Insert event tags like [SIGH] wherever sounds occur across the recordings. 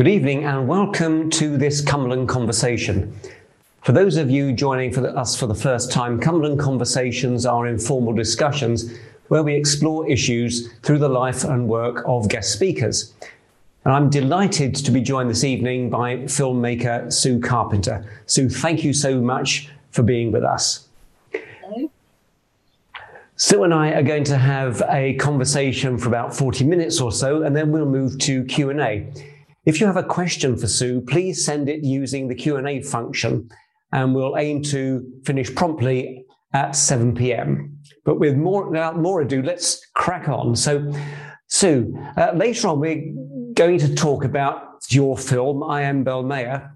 Good evening and welcome to this Cumberland Conversation. For those of you joining for the, us for the first time, Cumberland Conversations are informal discussions where we explore issues through the life and work of guest speakers. And I'm delighted to be joined this evening by filmmaker Sue Carpenter. Sue, thank you so much for being with us. Hello. Sue and I are going to have a conversation for about 40 minutes or so, and then we'll move to Q&A. If you have a question for Sue, please send it using the Q&A function and we'll aim to finish promptly at 7 p.m. But with more, without more ado, let's crack on. So, Sue, uh, later on we're going to talk about your film, I Am Belmaya.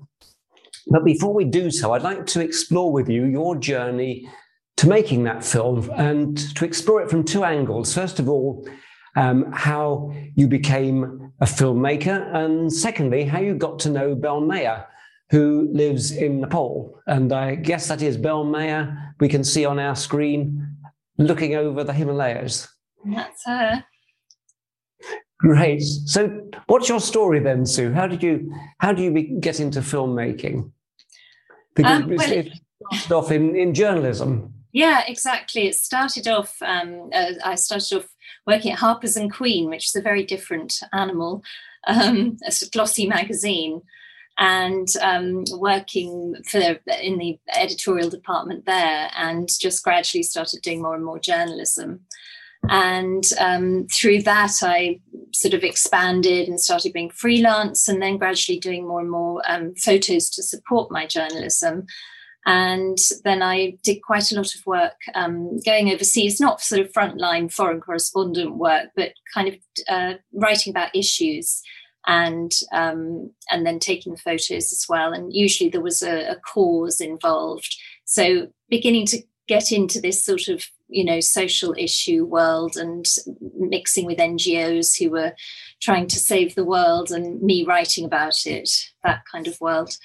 But before we do so, I'd like to explore with you your journey to making that film and to explore it from two angles. First of all, um, how you became a filmmaker, and secondly, how you got to know Belmaya, who lives in Nepal. And I guess that is Belmaya, we can see on our screen looking over the Himalayas. That's her. Great. So, what's your story then, Sue? How did you how do you be, get into filmmaking? Because um, well, it started off in, in journalism. Yeah, exactly. It started off. Um, uh, I started off working at Harper's and Queen, which is a very different animal, um, a glossy magazine, and um, working for in the editorial department there, and just gradually started doing more and more journalism. And um, through that, I sort of expanded and started being freelance, and then gradually doing more and more um, photos to support my journalism. And then I did quite a lot of work um, going overseas, not sort of frontline foreign correspondent work, but kind of uh, writing about issues and um, and then taking the photos as well. And usually there was a, a cause involved. So beginning to get into this sort of you know social issue world and mixing with NGOs who were trying to save the world and me writing about it, that kind of world.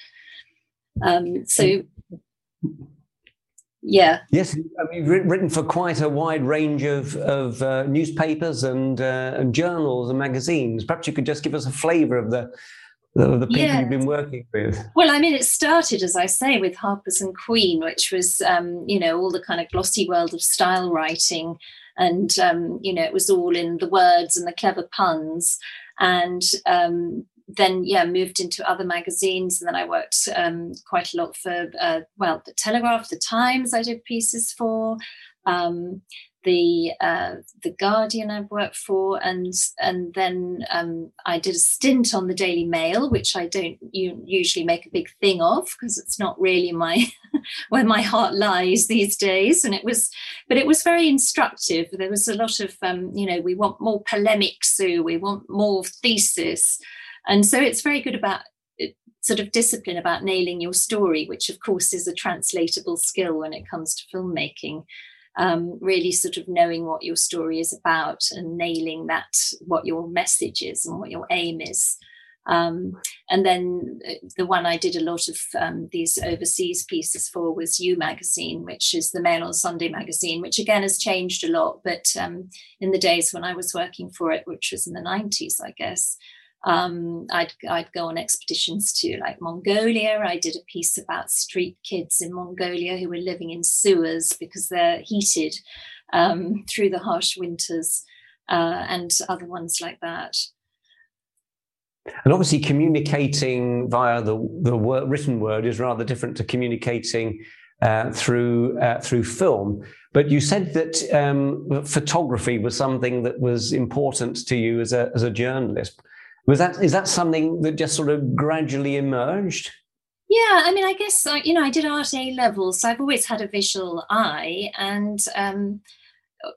Um, so yeah. Yes, I mean, written for quite a wide range of, of uh, newspapers and, uh, and journals and magazines. Perhaps you could just give us a flavour of the, the, the people yeah. you've been working with. Well, I mean, it started, as I say, with Harper's and Queen, which was, um, you know, all the kind of glossy world of style writing. And, um, you know, it was all in the words and the clever puns. And um, then yeah moved into other magazines and then i worked um, quite a lot for uh, well the telegraph the times i did pieces for um, the uh, the guardian i've worked for and and then um, i did a stint on the daily mail which i don't usually make a big thing of because it's not really my [LAUGHS] where my heart lies these days and it was but it was very instructive. There was a lot of um, you know we want more polemic sue we want more thesis and so it's very good about sort of discipline about nailing your story, which of course is a translatable skill when it comes to filmmaking. Um, really sort of knowing what your story is about and nailing that, what your message is and what your aim is. Um, and then uh, the one I did a lot of um, these overseas pieces for was You Magazine, which is the Mail on Sunday magazine, which again has changed a lot. But um, in the days when I was working for it, which was in the 90s, I guess, um, I'd, I'd go on expeditions to like Mongolia. I did a piece about street kids in Mongolia who were living in sewers because they're heated um, through the harsh winters, uh, and other ones like that. And obviously, communicating via the the word, written word is rather different to communicating uh, through uh, through film. But you said that um, photography was something that was important to you as a as a journalist. Was that is that something that just sort of gradually emerged? Yeah, I mean, I guess you know I did art A levels, so I've always had a visual eye, and um,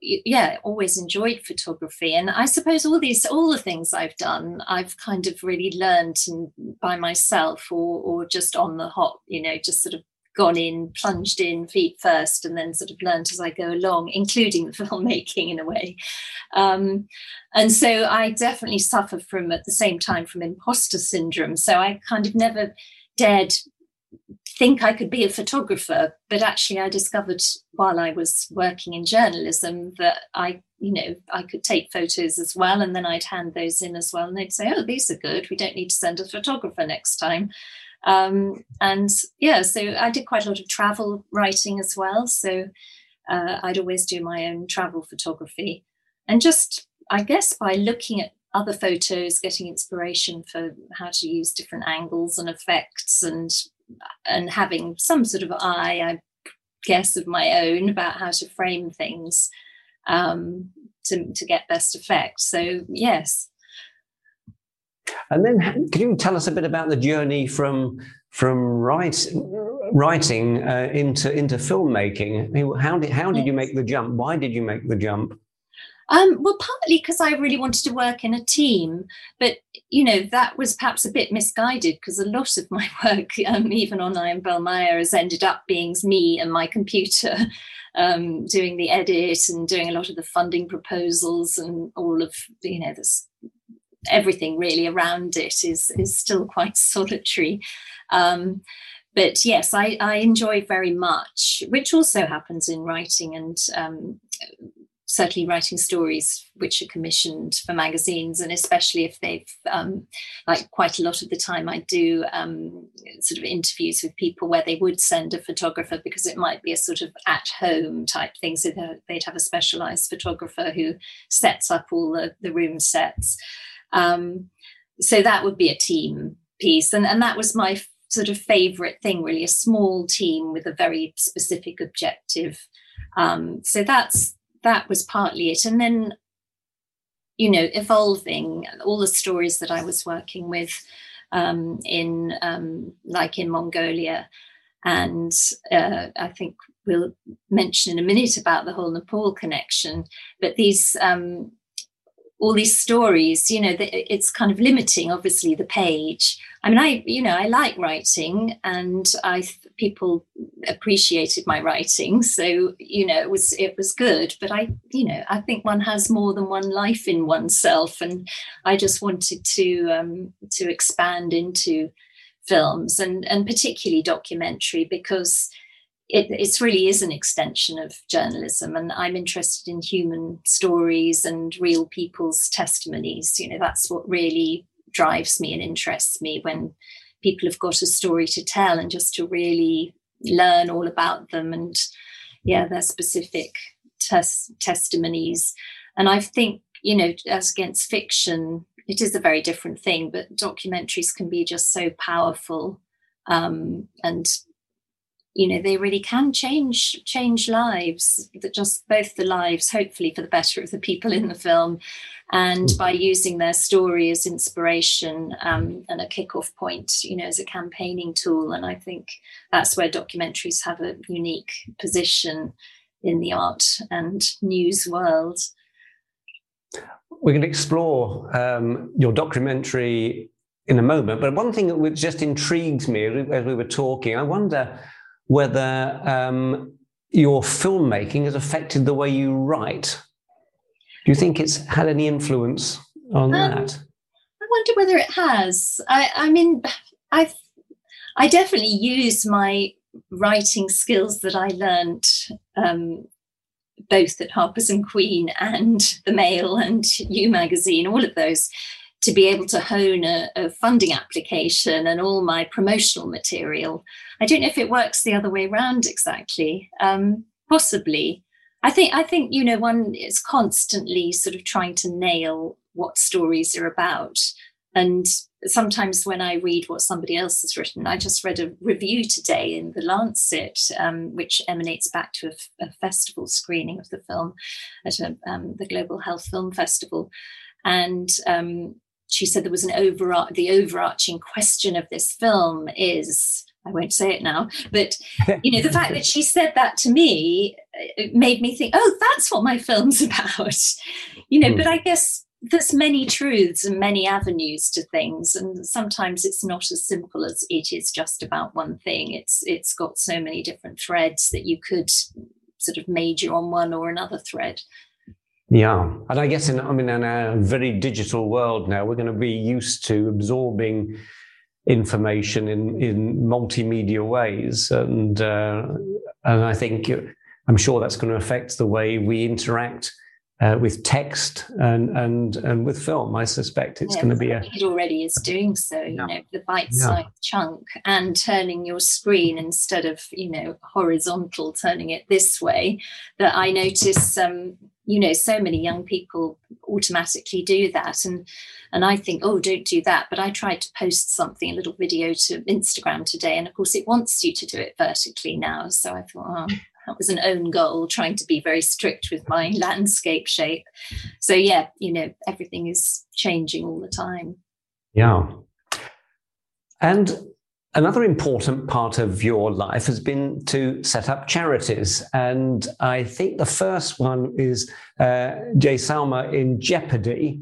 yeah, always enjoyed photography. And I suppose all these all the things I've done, I've kind of really learned by myself, or or just on the hop, you know, just sort of gone in, plunged in feet first, and then sort of learned as I go along, including the [LAUGHS] filmmaking in a way. Um, and so I definitely suffer from, at the same time, from imposter syndrome. So I kind of never dared think I could be a photographer, but actually I discovered while I was working in journalism that I, you know, I could take photos as well, and then I'd hand those in as well, and they'd say, "Oh, these are good. We don't need to send a photographer next time." Um, and yeah, so I did quite a lot of travel writing as well. So uh, I'd always do my own travel photography, and just I guess by looking at other photos, getting inspiration for how to use different angles and effects, and and having some sort of eye, I guess, of my own about how to frame things um, to to get best effect. So yes. And then, could you tell us a bit about the journey from from write, writing uh, into into filmmaking? How did how did you make the jump? Why did you make the jump? Um, well, partly because I really wanted to work in a team, but you know that was perhaps a bit misguided because a lot of my [LAUGHS] work, um, even on I Am Meyer, has ended up being me and my computer [LAUGHS] um, doing the edit and doing a lot of the funding proposals and all of you know this everything really around it is is still [LAUGHS] quite solitary. Um, but yes, I, I enjoy very much, which also happens in writing and um, certainly writing stories which are commissioned for magazines and especially if they've um, like quite a lot of the time i do um, sort of interviews with people where they would send a photographer because it might be a sort of at home type thing so they'd have a specialized photographer who sets up all the, the room sets um, so that would be a team piece and, and that was my sort of favorite thing really a small team with a very specific objective um, so that's that was partly it. And then, you know, evolving all the stories that I was working with um, in, um, like in Mongolia. And uh, I think we'll mention in a minute about the whole Nepal connection. But these um, all these stories you know it's kind of limiting obviously the page. I mean i you know i like writing and i people appreciated my writing so you know it was it was good. But i you know i think one has more than one life in oneself and i just wanted to um to expand into films and and particularly documentary because it, it really is an extension of journalism and i'm interested in human stories and real people's testimonies. You know that's what really drives me and interests me when people have got a story to tell and just to really learn all about them and yeah their specific tes- testimonies. And i think you know as against fiction it is a very different thing but documentaries can be just so powerful um, and you know they really can change change lives that just both the lives hopefully for the better of the people in the film. And hmm. by using their story as inspiration um, and a kickoff point you know as a campaigning tool. And i think that's where documentaries have a unique position in the art and news world. We're going to explore um, your documentary in a moment but one thing that just intrigues me as we were talking i wonder whether um, your filmmaking has affected the way you write. Do you think it's had any influence on um, that? I wonder whether it has. I, I mean, I've I definitely use my writing skills that I learned um, both at Harper's and Queen and the Mail and You Magazine, all of those, to be able to hone a, a funding application and all my promotional material. I don't know if it works the other way around exactly. Um, possibly. I think I think you know one is constantly sort of trying to nail what stories are about. And sometimes when I read what somebody else has written, I just read a review today in the Lancet, um, which emanates back to a, festival screening of the film at a, um, the Global Health Film Festival, and um, she said there was an over the overarching question of this film is I won't say it now, but [LAUGHS] you know, the fact that she said that to me made me think, oh, that's what my film's [LAUGHS] about. You know, mm. but I guess there's many truths and many avenues to things, and sometimes it's not as simple as it is just about one thing. It's it's got so many different threads that you could sort of major on one or another thread. Yeah, and I guess in I mean in a very digital world now, we're going to be used to absorbing information in, in multimedia ways. And, uh, and I think I'm sure that's going to affect the way we interact uh, with text and, and, and with film. I suspect it's yeah, going to be a. It already is doing so, you yeah. know, the bite sized yeah. chunk and turning your screen instead of, you know, horizontal, turning it this way. That I notice, um, you know, so many young people automatically do that. And and I think, oh, don't do that. But I tried to post something, a little video to Instagram today, and of course it wants you to do it vertically now. So I thought, oh, that was an own goal, trying to be very strict with my [LAUGHS] landscape shape. So yeah, you know, everything is changing all the time. Yeah. And another important part of your life has been to set up charities. And I think the first one is uh, Jaisalmer in Jeopardy.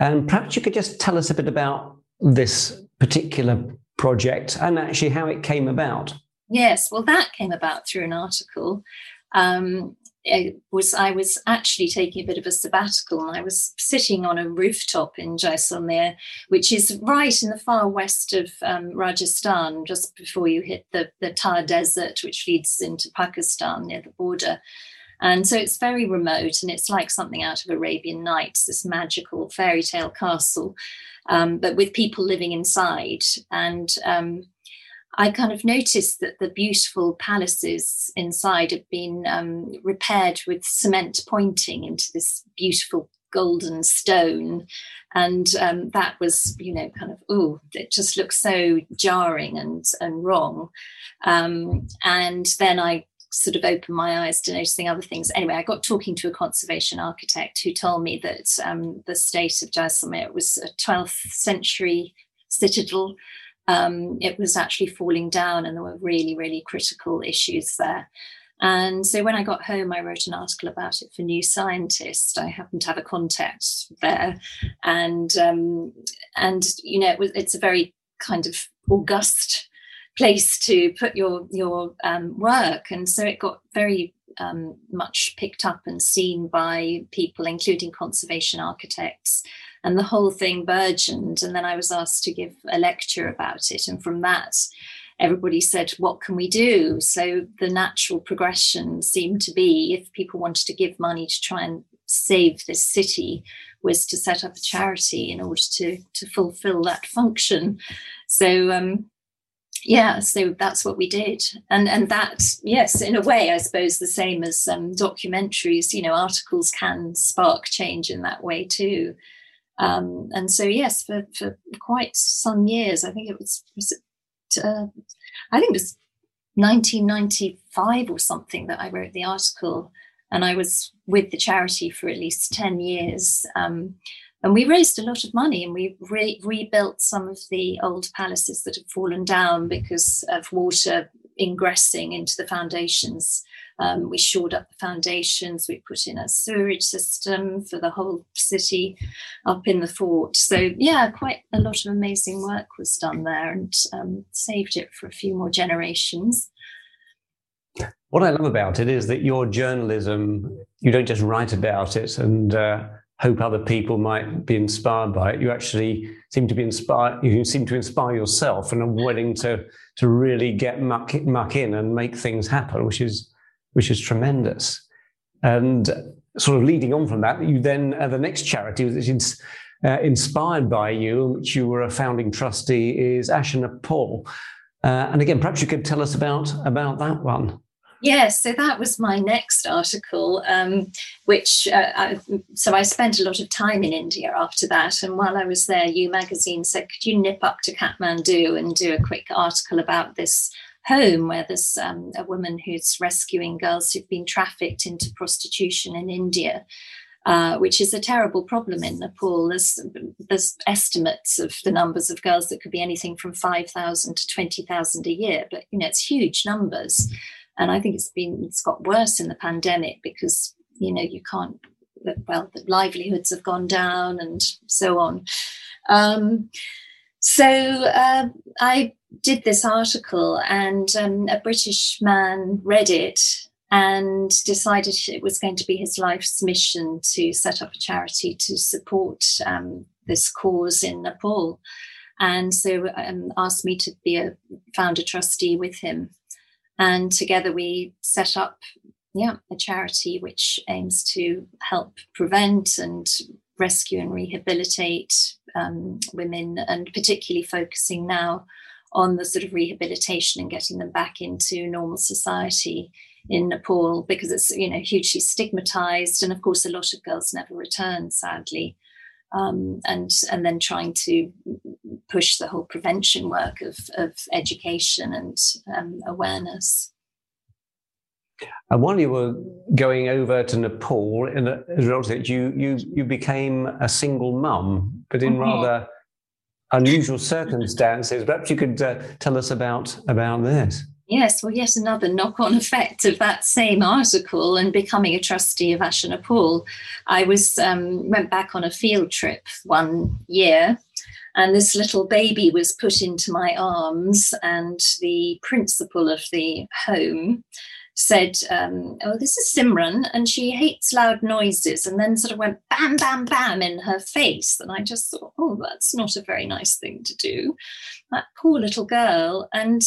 And perhaps you could just tell us a bit about this particular project and actually how it came about. Yes, well, that came about through an article. Um, it was I was actually taking a bit of a sabbatical, and I was sitting on a rooftop in Jaisalmer, which is right in the far west of um, Rajasthan, just before you hit the the Thar Desert, which leads into Pakistan near the border. And so it's very remote, and it's like something out of Arabian Nights, this magical fairy tale castle, um, but with people living inside. And um, I kind of noticed that the beautiful palaces inside had been um, repaired with cement pointing into this beautiful golden stone. And um, that was, you know, kind of, oh, it just looks so jarring and, and wrong. Um, and then I sort of opened my eyes to noticing other things. Anyway, I got talking to a conservation architect who told me that um, the state of Jaisalmer was a 12th century citadel um, it was actually falling down and there were really, really critical issues there. And so when I got home, I wrote an article about it for New Scientist. I happened to have a contact there, and um, and you know it was, it's a very kind of august place to put your your um, work, and so it got very um, much picked up and seen by people, including conservation architects and the whole thing burgeoned. And then I was asked to give a lecture about it. And from that, everybody said, What can we do? So the natural progression seemed to be if people wanted to give money to try and save this city, was to set up a charity in order to, to fulfill that function. So, um, yeah, so that's what we did, and and that yes, in a way, I suppose the same as um, documentaries. You know, articles can spark change in that way too. Um, and so, yes, for, for quite some years, I think it was, was it, uh, I think it was 1995 or something that I wrote the article. And I was with the charity for at least 10 years. Um, and we raised a lot of money and we re- rebuilt some of the old palaces that had fallen down because of water ingressing into the foundations. Um, we shored up the foundations. We put in a sewerage system for the whole city up in the fort. So, yeah, quite a lot of amazing work was done there and um, saved it for a few more generations. What I love about it is that your journalism, you don't just write about it and uh, hope other people might be inspired by it. You actually seem to be inspired. You seem to inspire yourself and are willing to to really get muck, muck in and make things happen, which is which is tremendous. And sort of leading on from that, you then uh, the next charity which is uh, inspired by you, which you were a founding trustee, is Asha Nepal. Uh, and again, perhaps you could tell us about about that one. Yes, so that was my next article, um, which uh, I, so I spent a lot of time in India after that. And while I was there, You Magazine said, "Could you nip up to Kathmandu and do a quick article about this home where there's um, a woman who's rescuing girls who've been trafficked into prostitution in India?" Uh, which is a terrible problem in Nepal. There's, there's estimates of the numbers of girls that could be anything from 5,000 to 20,000 a year, but you know it's huge numbers. And I think it's been it's got worse in the pandemic because you know you can't well the livelihoods have gone down and so on. Um, so uh, I did this article, and um, a British man read it and decided it was going to be his life's mission to set up a charity to support um, this cause in Nepal. and so um, asked me to be a founder trustee with him. And together we set up, yeah, a charity which aims to help prevent and rescue and rehabilitate um, women, and particularly focusing now on the sort of rehabilitation and getting them back into normal society in Nepal because it's you know hugely stigmatized, and of course a lot of girls never return, sadly. Um, and and then trying to push the whole prevention work of, of education and um, awareness. And while you were going over to Nepal, in a, as a result of it, you you you became a single mum, but in mm-hmm. rather unusual circumstances. Perhaps you could uh, tell us about about this. Yes, well, yet another knock-on effect of that same article and becoming a trustee of Asha Nepal. I was um, went back on a field trip one year, and this little baby was put into my arms, and the principal of the home said, um, "Oh, this is Simran, and she hates loud noises," and then sort of went bam, bam, bam in her face, and I just thought, "Oh, that's not a very nice thing to do." That poor little girl, and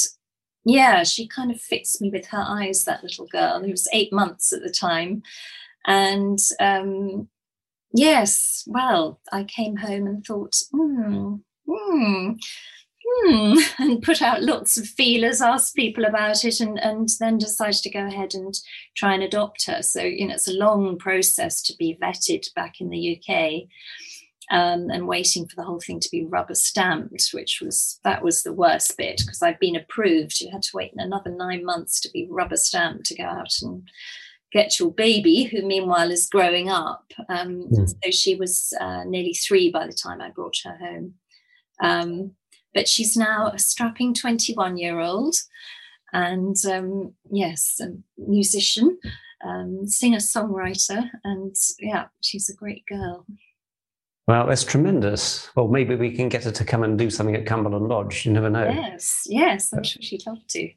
yeah, she kind of fixed me with her eyes. That little girl, who was eight months at the time, and um, yes, well, I came home and thought, hmm, hmm hmm, [LAUGHS] and put out lots of feelers, asked people about it, and, and then decided to go ahead and try and adopt her. So, you know, it's a long process to be vetted back in the UK. Um, and waiting for the whole thing to be rubber stamped, which was that was the worst bit because I'd been approved. You had to wait another nine months to be rubber stamped to go out and get your baby, who meanwhile is growing up. Um, mm. So she was uh, nearly three by the time I brought her home. Um, but she's now a strapping 21 year old and um, yes, a musician, um, singer songwriter, and yeah, she's a great girl. Well, that's tremendous. Well, maybe we can get her to come and do something at Cumberland Lodge. You never know. Yes, yes, I'm sure she'd love to.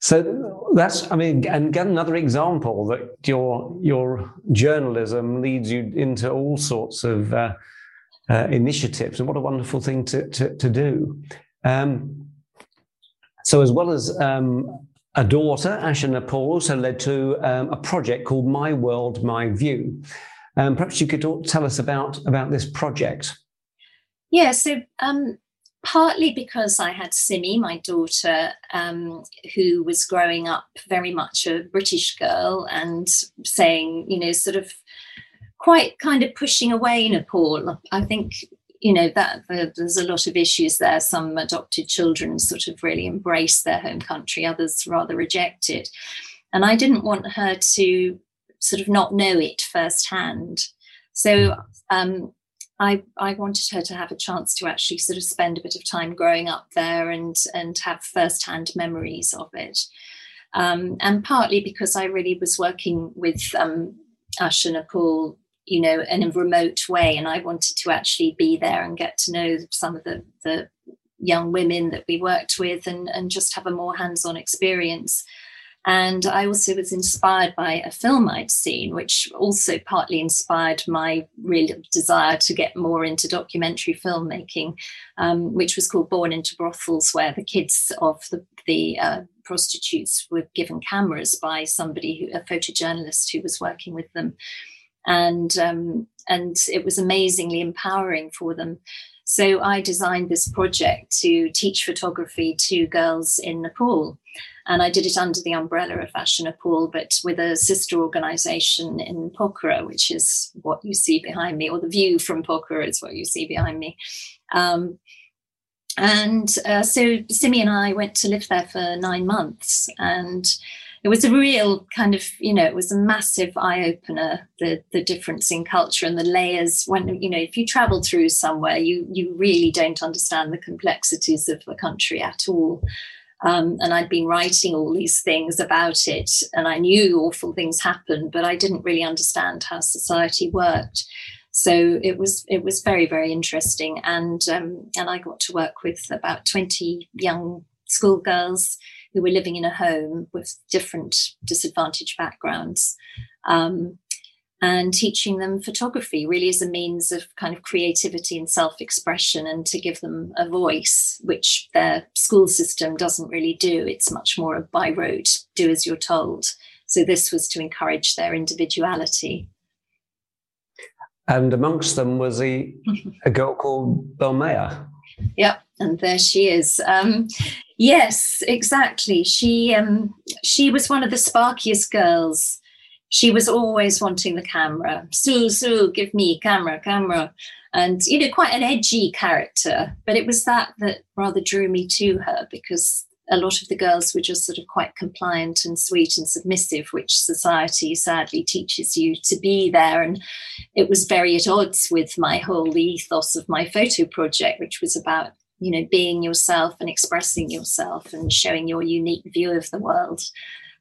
So that's, I mean, and get another example that your your journalism leads you into all sorts of uh, uh, initiatives, and what a wonderful thing to, to, to do. Um, so, as well as um, a daughter, Asha Nepal also led to um, a project called My World, My View. Um, perhaps you could tell us about, about this project. Yeah, so um, partly because I had Simi, my daughter, um, who was growing up very much a British girl and saying, you know, sort of quite kind of pushing away Nepal. I think you know that there's a lot of issues there. Some adopted children sort of really embrace their home country, others rather reject it. And I didn't want her to sort of not know it firsthand. So um, I, I wanted her to have a chance to actually sort of spend a bit of time growing up there and and have firsthand memories of it. Um, and partly because I really was working with um, Asha Nepal you know, in a remote way. And I wanted to actually be there and get to know some of the, the young women that we worked with and, and just have a more hands on experience. And I also was inspired by a film I'd seen, which also partly inspired my real desire to get more into documentary filmmaking, um, which was called Born into Brothels, where the kids of the, the uh, prostitutes were given cameras by somebody, who, a photojournalist who was working with them and um, and it was amazingly empowering for them. So I designed this project to teach photography to girls in Nepal. And I did it under the umbrella of Asha Nepal, but with a sister organization in Pokhara, which is what you see behind me, or the view from Pokhara is what you see behind me. Um, and uh, so Simi and I went to live there for nine months. And it was a real kind of you know it was a massive eye opener the the difference in culture and the layers. When you know if you travel through somewhere you you really don't understand the complexities of the country at all. Um, and I'd been writing all these things about it, and I knew awful things happened, but I didn't really understand how society worked. So it was it was very very interesting, and um, and I got to work with about twenty young schoolgirls who were living in a home with different disadvantaged backgrounds. Um, and teaching them photography really as a means of kind of creativity and self expression and to give them a voice, which their school system doesn't really do. It's much more a by rote, do as you're told. So this was to encourage their individuality. And amongst them was a, [LAUGHS] a girl called Belmaya. Yep, and there she is. Um, yes, exactly. She um, she was one of the sparkiest girls she was always wanting the camera. Sue, Sue, give me camera, camera. And, you know, quite an edgy character. But it was that that rather drew me to her because a lot of the girls were just sort of quite compliant and sweet and submissive, which society sadly teaches you to be there. And it was very at odds with my whole ethos of my photo project, which was about, you know, being yourself and expressing yourself and showing your unique view of the world.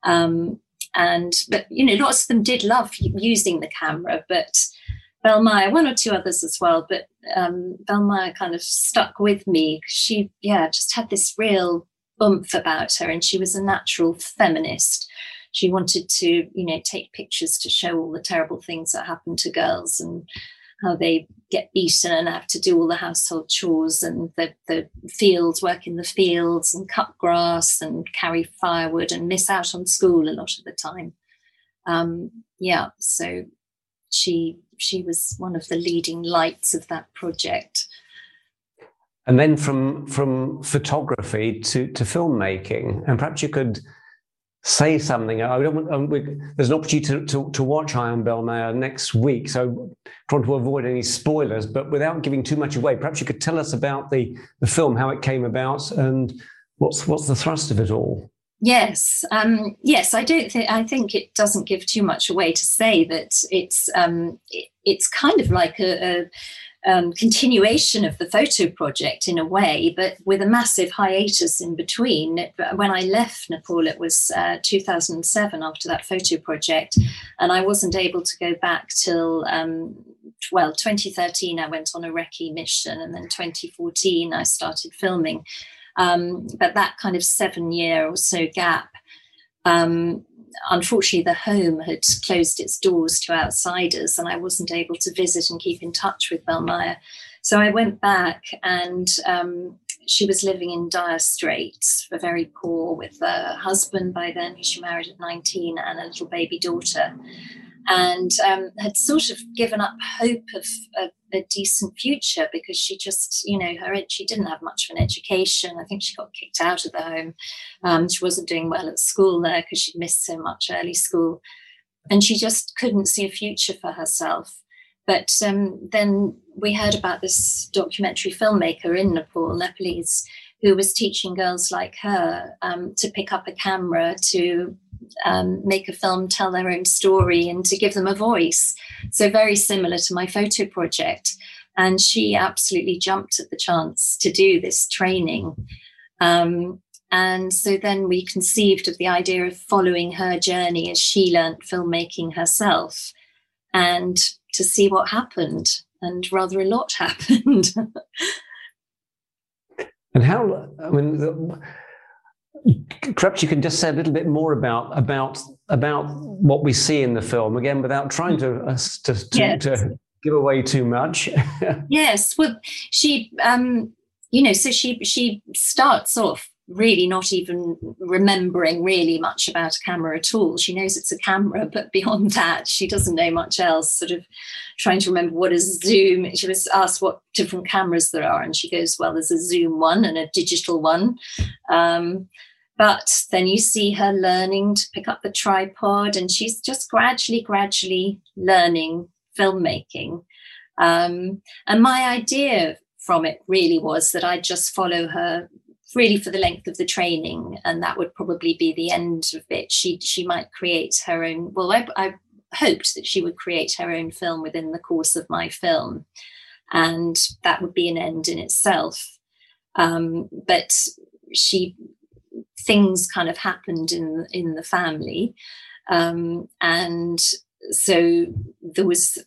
Um, and but you know lots of them did love using the camera but Belmaya, one or two others as well, but um, Belmaya kind of stuck with me. She, yeah, just had this real oomph about her, and she was a natural feminist. She wanted to, you know, take pictures to show all the terrible things that happen to girls and how they get beaten and have to do all the household chores and the, the fields, work in the fields and cut grass and carry firewood and miss out on school a lot of the time. Um, yeah, so she she was one of the leading lights of that project. And then from from photography to to filmmaking, and perhaps you could say something. I don't. Um, we, there's an opportunity to, to, to watch I Am Belmaya next week, so trying to avoid any spoilers, but without giving too much away. Perhaps you could tell us about the the film, how it came about, and what's what's the thrust of it all. Yes, um, yes. I don't think I think it doesn't give too much away to say that it's um, it, it's kind of like a, a um, continuation of the photo project in a way, but with a massive hiatus in between. When I left Nepal, it was uh, 2007 after that photo project, and I wasn't able to go back till, um, well, 2013, I went on a recce mission, and then 2014, I started filming. Um, but that kind of seven year or so gap um, unfortunately, the home had closed its doors to outsiders, and I wasn't able to visit and keep in touch with Belmaya. So I went back, and um, she was living in dire straits, very poor, with a husband by then who she married at 19 and a little baby daughter and um, had sort of given up hope of a, a, decent future because she just, you know, her she didn't have much of an education. I think she got kicked out of the home. Um, she wasn't doing well at school there because she'd missed so much early school, and she just couldn't see a future for herself. But um, then we heard about this documentary filmmaker in Nepal, Nepalese, who was teaching girls like her um, to pick up a camera, to um, make a film, tell their own story, and to give them a voice. So, very similar to my photo project. And she absolutely jumped at the chance to do this training. Um, and so then we conceived of the idea of following her journey as she learnt filmmaking herself and to see what happened. And rather a lot [LAUGHS] happened. And how, I mean, the, perhaps you can just say a little bit more about about about what we see in the film again without trying to uh, to, to, yes. to, give away too much [LAUGHS] yes well she um you know so she she starts off really not even remembering really much about a camera at all. She knows it's a camera [LAUGHS] but beyond that she doesn't know much else sort of trying to remember what is zoom. She was asked what different cameras there are and she goes well there's a zoom one and a digital one. Um, but then you see her learning to pick up the tripod, and she's just gradually, gradually learning filmmaking. Um, and my idea from it really was that I'd just follow her really for the length of the training, and that would probably be the end of it. She she might create her own. Well, I, I hoped that she would create her own film within the course of my film, and that would be an end in itself. Um, but she things kind of happened in in the family, um, and so there was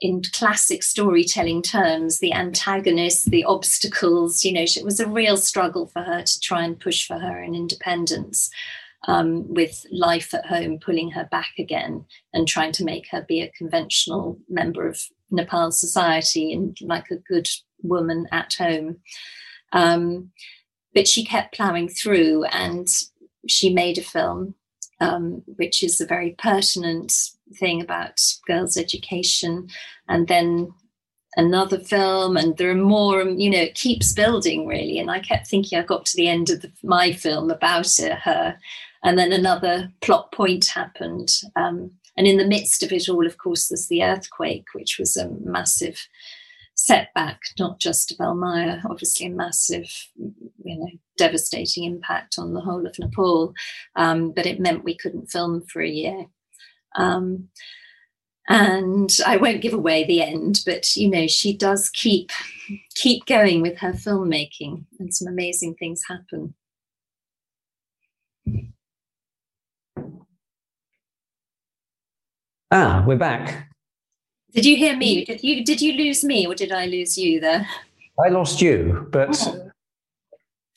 in classic storytelling terms, the antagonist, the obstacles, you know, it was a real struggle for her to try and push for her own independence. um, with life at home pulling her back again and trying to make her be a conventional member of Nepal society and like a good woman at home. Um, but she kept ploughing through and she made a film, um, which is a very pertinent thing about girls' education. And then another film and there are more you know it keeps building really. And i kept thinking i got to the end of the, my film about her. And then another plot point happened. Um, and in the midst of it all of course there's the earthquake which was a massive setback not just to Belmaya, obviously a massive you know devastating impact on the whole of nepal. Um, but it meant we couldn't film for a year um, and I won't give away the end, but you know she does keep keep going with her filmmaking, and some amazing things happen. Ah, we're back. Did you hear me? Did you did you lose me, or did I lose you there? I lost you, but oh.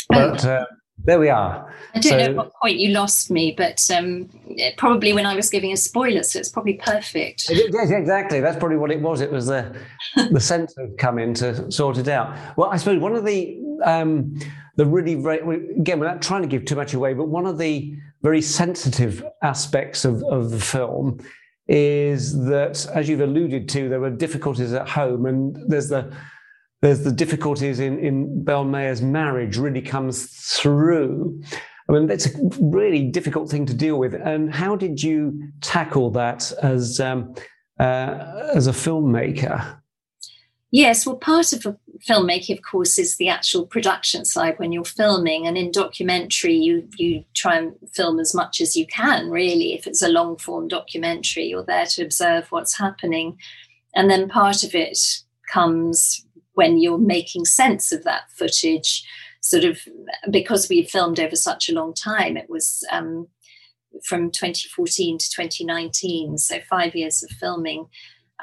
but. Uh, there we are. I don't so, know what point you lost me, but um, probably when I was giving a spoiler, so it's probably perfect. Yes, exactly. That's probably what it was. It was the the [LAUGHS] censor come in to sort it out. Well, I suppose one of the um, the really very, again, without trying to give too much away, but one of the very sensitive aspects of, of the film is that, as you've alluded to, there were difficulties at home, and there's the there's the difficulties in, in Belmaya's marriage really comes through. I mean, that's a really difficult thing to deal with. And how did you tackle that as um, uh, as a filmmaker? Yes, well, part of filmmaking, of course, is the actual production side when you're filming. And in documentary, you you try and film as much as you can. Really, if it's a long form documentary, you're there to observe what's happening, and then part of it comes when you're making sense of that footage, sort of because we filmed over such a long time, it was um, from 2014 to 2019, so five years of filming.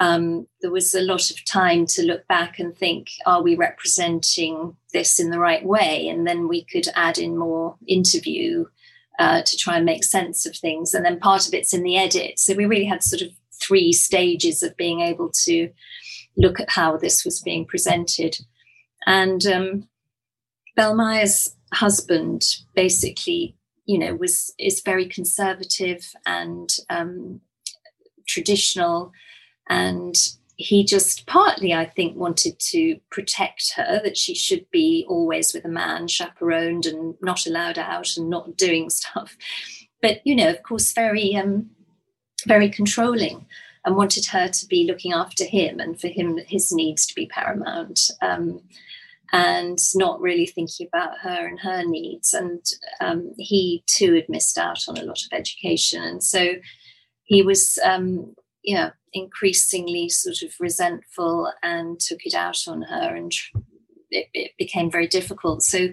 Um, there was a lot of time to look back and think, are we representing this in the right way? And then we could add in more interview uh, to try and make sense of things. And then part of it's in the edit. So we really had sort of three stages of being able to look at how this was being presented. And um, husband basically, you know, was is very conservative and um, traditional, and he just partly, I think, wanted to protect her that she should be always with a man, chaperoned and not allowed out and not doing [LAUGHS] stuff. But you know, of course, very um, very controlling and wanted her to be looking after him and for him his needs to be paramount um, and not really thinking about her and her needs. And um, he too had missed out on a lot of education. And so he was um, yeah increasingly sort of resentful and took it out on her and it, it became very difficult. So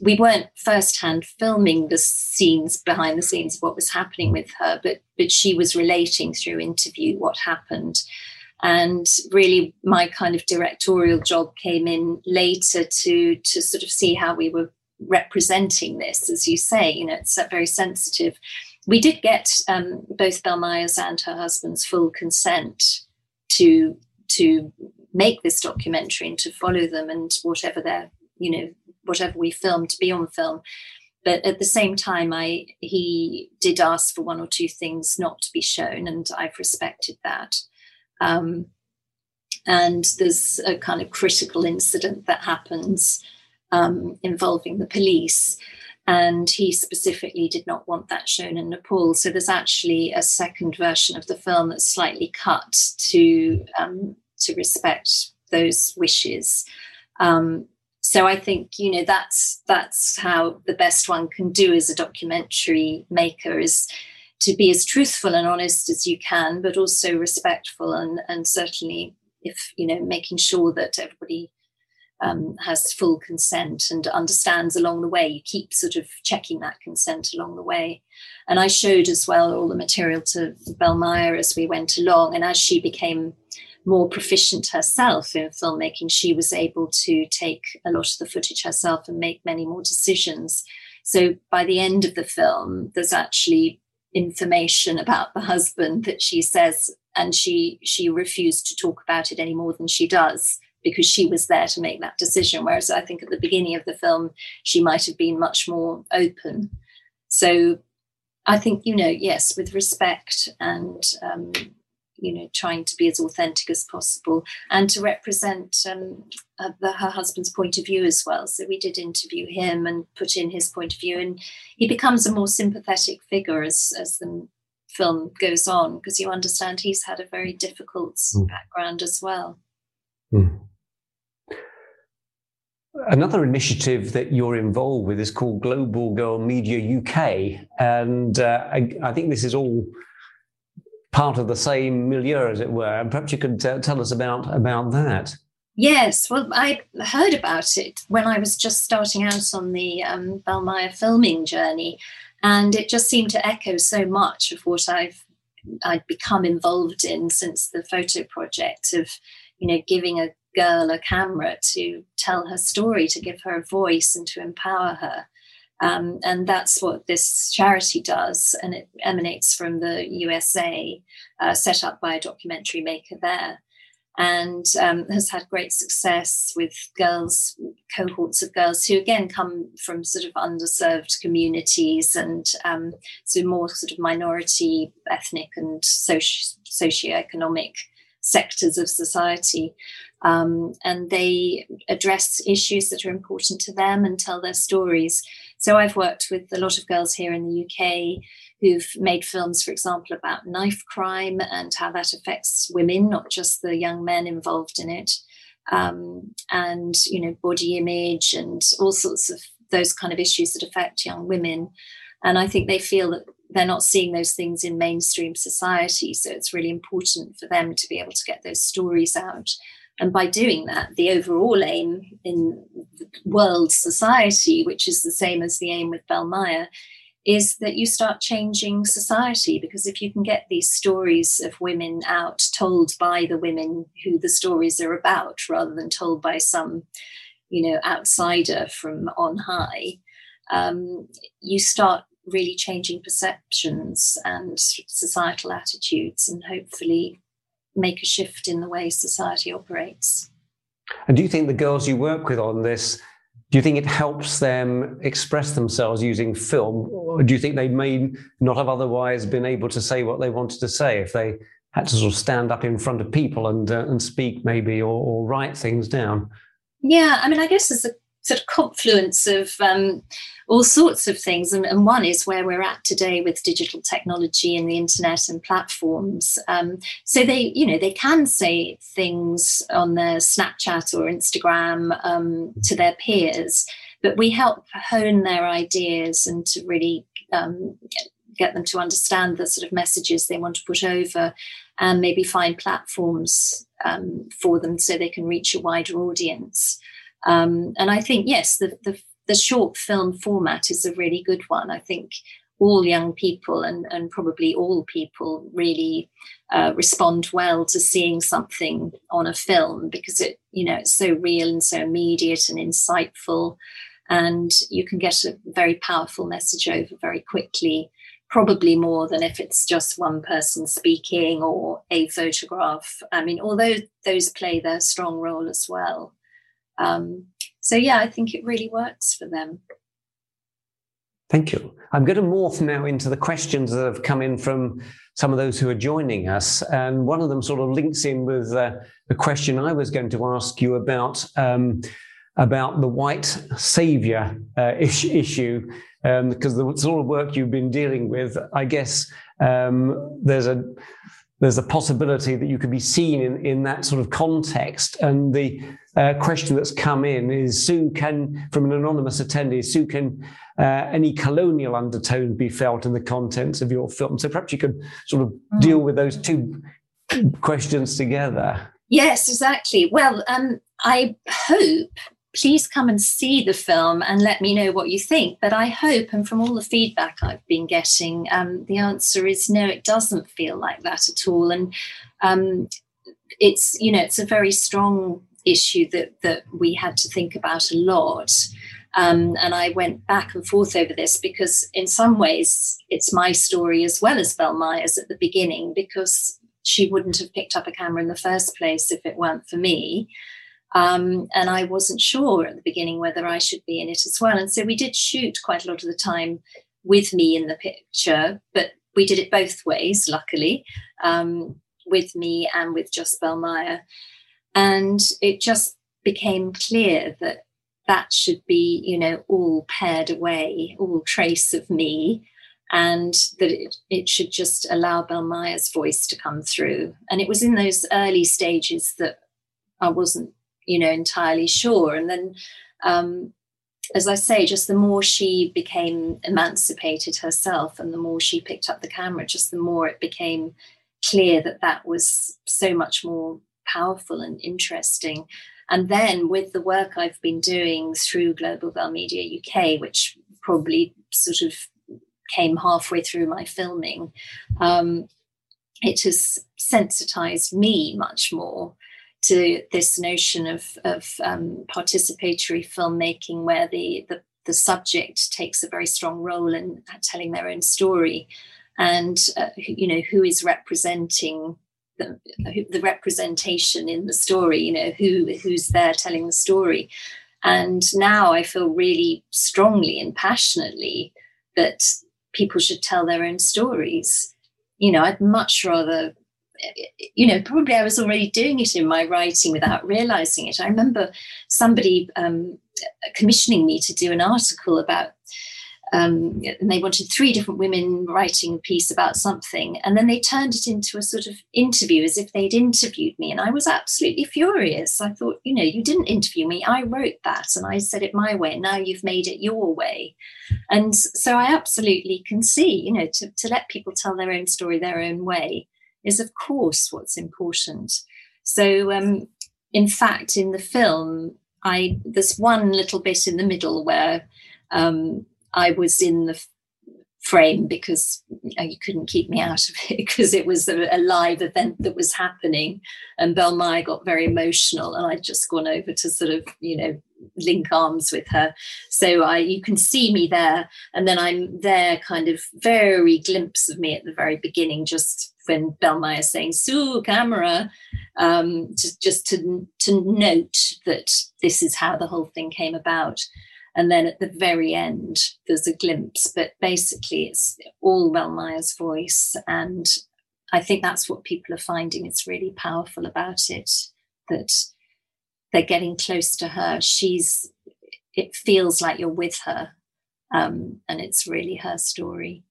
we weren't firsthand filming the scenes behind the scenes of what was happening with her, but but she was relating through interview what happened. And really, my kind of directorial job came in later to to sort of see how we were representing this, as you say. You know, it's very sensitive. We did get um, both Belmaya's and her husband's full consent to to make this documentary and to follow them and whatever their you know whatever we filmed to be on film. But at the same time, I he did ask for one or two things not to be shown, and I've respected that. Um, and there's a kind of critical incident that happens um, involving the police. And he specifically did not want that shown in Nepal. So there's actually a second version of the film that's slightly cut to um, to respect those wishes. Um, so I think you know that's that's how the best one can do as a documentary maker is to be as truthful and honest as you can, but also respectful and and certainly if you know making sure that everybody um, has full consent and understands along the way. You keep sort of checking that consent along the way. And I showed as well all the material to Belmaya as we went along, and as she became more proficient herself in filmmaking, she was able to take a lot of the footage herself and make many more decisions. So by the end of the film, there's actually information about the husband that she says, and she she refused to talk about it any more than she does because she was there to make that decision. Whereas I think at the beginning of the film, she might have been much more open. So I think, you know, yes, with respect and, um, you know, trying to be as authentic as possible and to represent um, uh, the, her husband's point of view as well. So we did interview him and put in his point of view, and he becomes a more sympathetic figure as, as the film goes on because you understand he's had a very difficult mm. background as well. Mm. Another initiative that you're involved with is called Global Girl Media UK. And uh, I, I, think this is all part of the same milieu, as it were. And perhaps you could t- tell us about, about that. Yes, well, I heard about it when I was just starting out on the um, Belmaya filming journey. And it just seemed to echo so much of what I've I'd become involved in since the photo project of, you know, giving a girl a camera to tell her story, to give her a voice, and to empower her. Um, and that's what this charity does, and it emanates from the USA, uh, set up by a documentary maker there, and um, has had great success with girls, cohorts of girls who again come from sort of underserved communities and um, so more sort of minority, ethnic, and socio- socioeconomic sectors of society. Um, and they address issues that are important to them and tell their stories. So I've worked with a lot of girls here in the UK who've made films, for example, about knife crime and how that affects women, not just the young men involved in it. Um, and you know body image and all sorts of those kind of issues that affect young women and i think they feel that they're not seeing those things in mainstream society so it's really important for them to be able to get those stories out and by doing that, the overall aim in world society, which is the same as the aim with Belmaya, is that you start changing society. Because if you can get these stories of women out told by the women who the stories are about rather than told by some you know outsider from on high um, you start really changing perceptions and societal attitudes and hopefully make a shift in the way society operates. And do you think the girls you work with on this, do you think it helps them express themselves using film? Or do you think they may not have otherwise been able to say what they wanted to say if they had to sort of stand up in front of people and, uh, and speak maybe or, or write things down? Yeah, I mean, I guess there's a sort of confluence of um, all sorts of things. And, and, one is where we're at today with digital technology and the internet and platforms. Um, so they, you know, they can say things on their Snapchat or Instagram um, to their peers, but we help hone their ideas and to really um, get them to understand the sort of messages they want to put over and maybe find platforms um, for them so they can reach a wider audience. Um, and I think, yes, the, the, the, short film format is a really good one. I think all young people and, and probably all people really uh, respond well to seeing something on a film because it, you know, it's so real and so immediate and insightful. And you can get a very powerful message over very quickly probably more than if it's just one person speaking or a photograph. I mean, although those play their strong role as well. Um, so yeah, I think it really works for them. Thank you. I'm going to morph now into the questions that have come in from some of those who are joining us. And one of them sort of links in with uh, question I was going to ask you about, um, about the white savior uh, issue, um, because the sort of work you've been dealing with, I guess um, there's a there's a possibility that you could be seen in, in that sort of context. And the uh, question that's come in is Sue, can, from an anonymous attendee, Sue, can uh, any colonial undertones be felt in the contents of your film? So perhaps you could sort of mm. deal with those two questions together. Yes, exactly. Well, um, I hope please come and see the film and let me know what you think. But I hope, and from all the feedback I've been getting, um, the answer is no, it doesn't feel like that at all. And um, it's, you know, it's a very strong issue that, that we had to think about a lot. Um, and I went back and forth over this because, in some ways, it's my story as well as Belmaya's at the beginning, because she wouldn't have picked up a camera in the first place if it weren't for me. Um, and I wasn't sure at the beginning whether I should be in it as well. And so we did shoot quite a lot of the time with me in the picture, but we did it both ways, luckily, um, with me and with Just Belmaya. And it just became clear that that should be, you know, all pared away, all trace of me, and that it, it should just allow Belmaya's voice to come through. And it was in those early stages that I wasn't, you know, entirely sure. And then, um, as I say, just the more she became emancipated herself and the more she picked up the camera, just the more it became clear that that was so much more powerful and interesting. And then with the work I've been doing through Global Bell Media UK, which probably sort of came halfway through my filming, um, it has sensitized me much more to this notion of, of um, participatory filmmaking where the, the, the subject takes a very strong role in telling their own story. And uh, you know who is representing the, the representation in the story you know who who's there telling the story. And now i feel really strongly and passionately that people should tell their own stories. You know i'd much rather you know probably i was already doing it in my writing without realizing it i remember somebody um, commissioning me to do an article about um, and they wanted three different women writing a piece about something. And then they turned it into a sort of interview as if they'd interviewed me. And I was absolutely furious. I thought, you know, you didn't interview me. I wrote that and I said it my way. Now you've made it your way. And so I absolutely can see, you know, to, to let people tell their own story their own way is, of course, what's important. So, um, in fact, in the film, I there's one little bit in the middle where um, I was in the frame because you couldn't keep me out of it [LAUGHS] because it was a, a, live event that was happening. And Belmaya got very emotional and I'd just gone over to sort of you know link arms with her. So I you can see me there. And then I'm there kind of very glimpse of me at the very beginning just when Belmaya saying Sue camera um, just to to note that this is how the whole thing came about and then at the very end, there's a glimpse, but basically it's all Belmaya's voice. And I think that's what people are finding is really powerful about it, that they're getting close to her. She's, it feels like you're with her. Um, and it's really her story.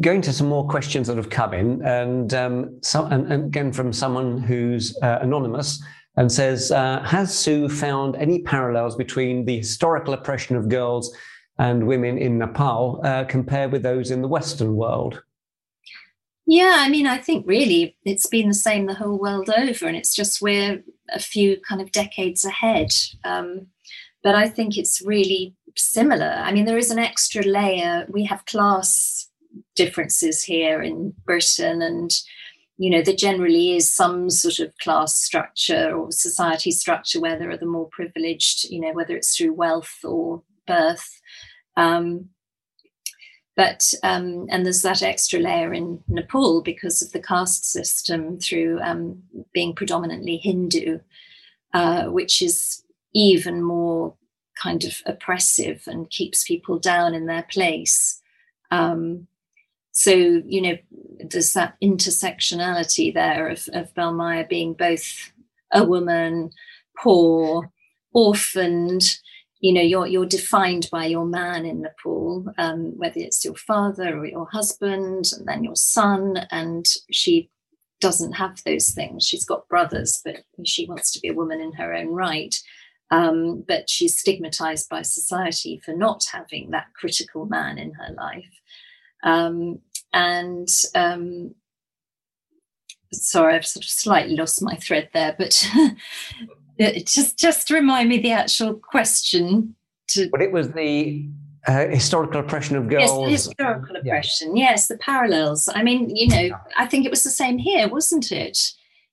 Going to some more questions that have come in, and, um, so, and, and again from someone who's uh, anonymous and says, uh, Has Sue found any parallels between the historical oppression of girls and women in Nepal uh, compared with those in the Western world? Yeah, I mean, I think really it's been the same the whole world over, and it's just we're a few kind of decades ahead. Um, but I think it's really similar. I mean, there is an extra layer. We have class differences here in Britain, and you know, there generally is some sort of class structure or society structure where there are the more privileged, you know, whether it's through wealth or birth. Um, but um, and there's that extra layer in Nepal because of the caste system through um, being predominantly Hindu, uh, which is even more kind of oppressive and keeps people down in their place. Um, so you know there's that intersectionality there of, of Belmaya being both a woman poor orphaned. You know you're you're defined by your man in nepal um, whether it's your father or your husband and then your son and she doesn't have those things. She's got brothers but she wants to be a woman in her own right. Um, but she's stigmatized by society for not having that critical man in her life um, and um, sorry, I've sort of slightly lost my thread there, but [LAUGHS] just just remind me the actual question. To, but it was the uh, historical oppression of girls. Yes, historical oppression. Yeah. Yes, the parallels. I mean, you know, I think it was the same here, wasn't it?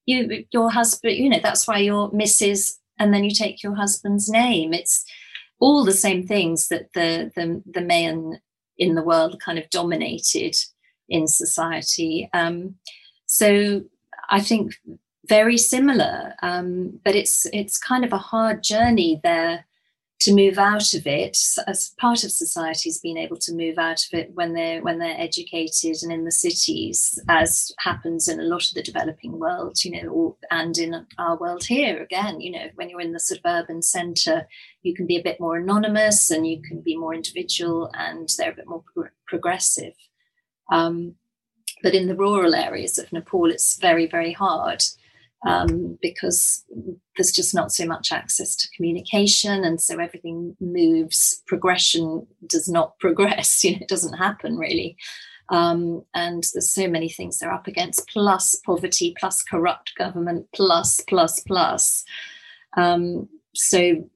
You, your husband, you know, that's why you're Mrs. and then you take your husband's name. It's all the same things that the the, the men in the world kind of dominated in society. Um, so I think very similar, um, but it's it's kind of a hard journey there to move out of it as part of society's been able to move out of it when they're when they're educated and in the cities as happens in a lot of the developing world you know or, and in our world here again you know when you're in the suburban center you can be a bit more anonymous and you can be more individual and they're a bit more pro- progressive. Um, but in the rural areas of nepal it's very very hard um, because there's just not so much access to communication and so everything moves progression does not [LAUGHS] progress you know it doesn't happen really. Um, and there's so many things they're up against plus poverty plus corrupt government plus plus plus. Um, so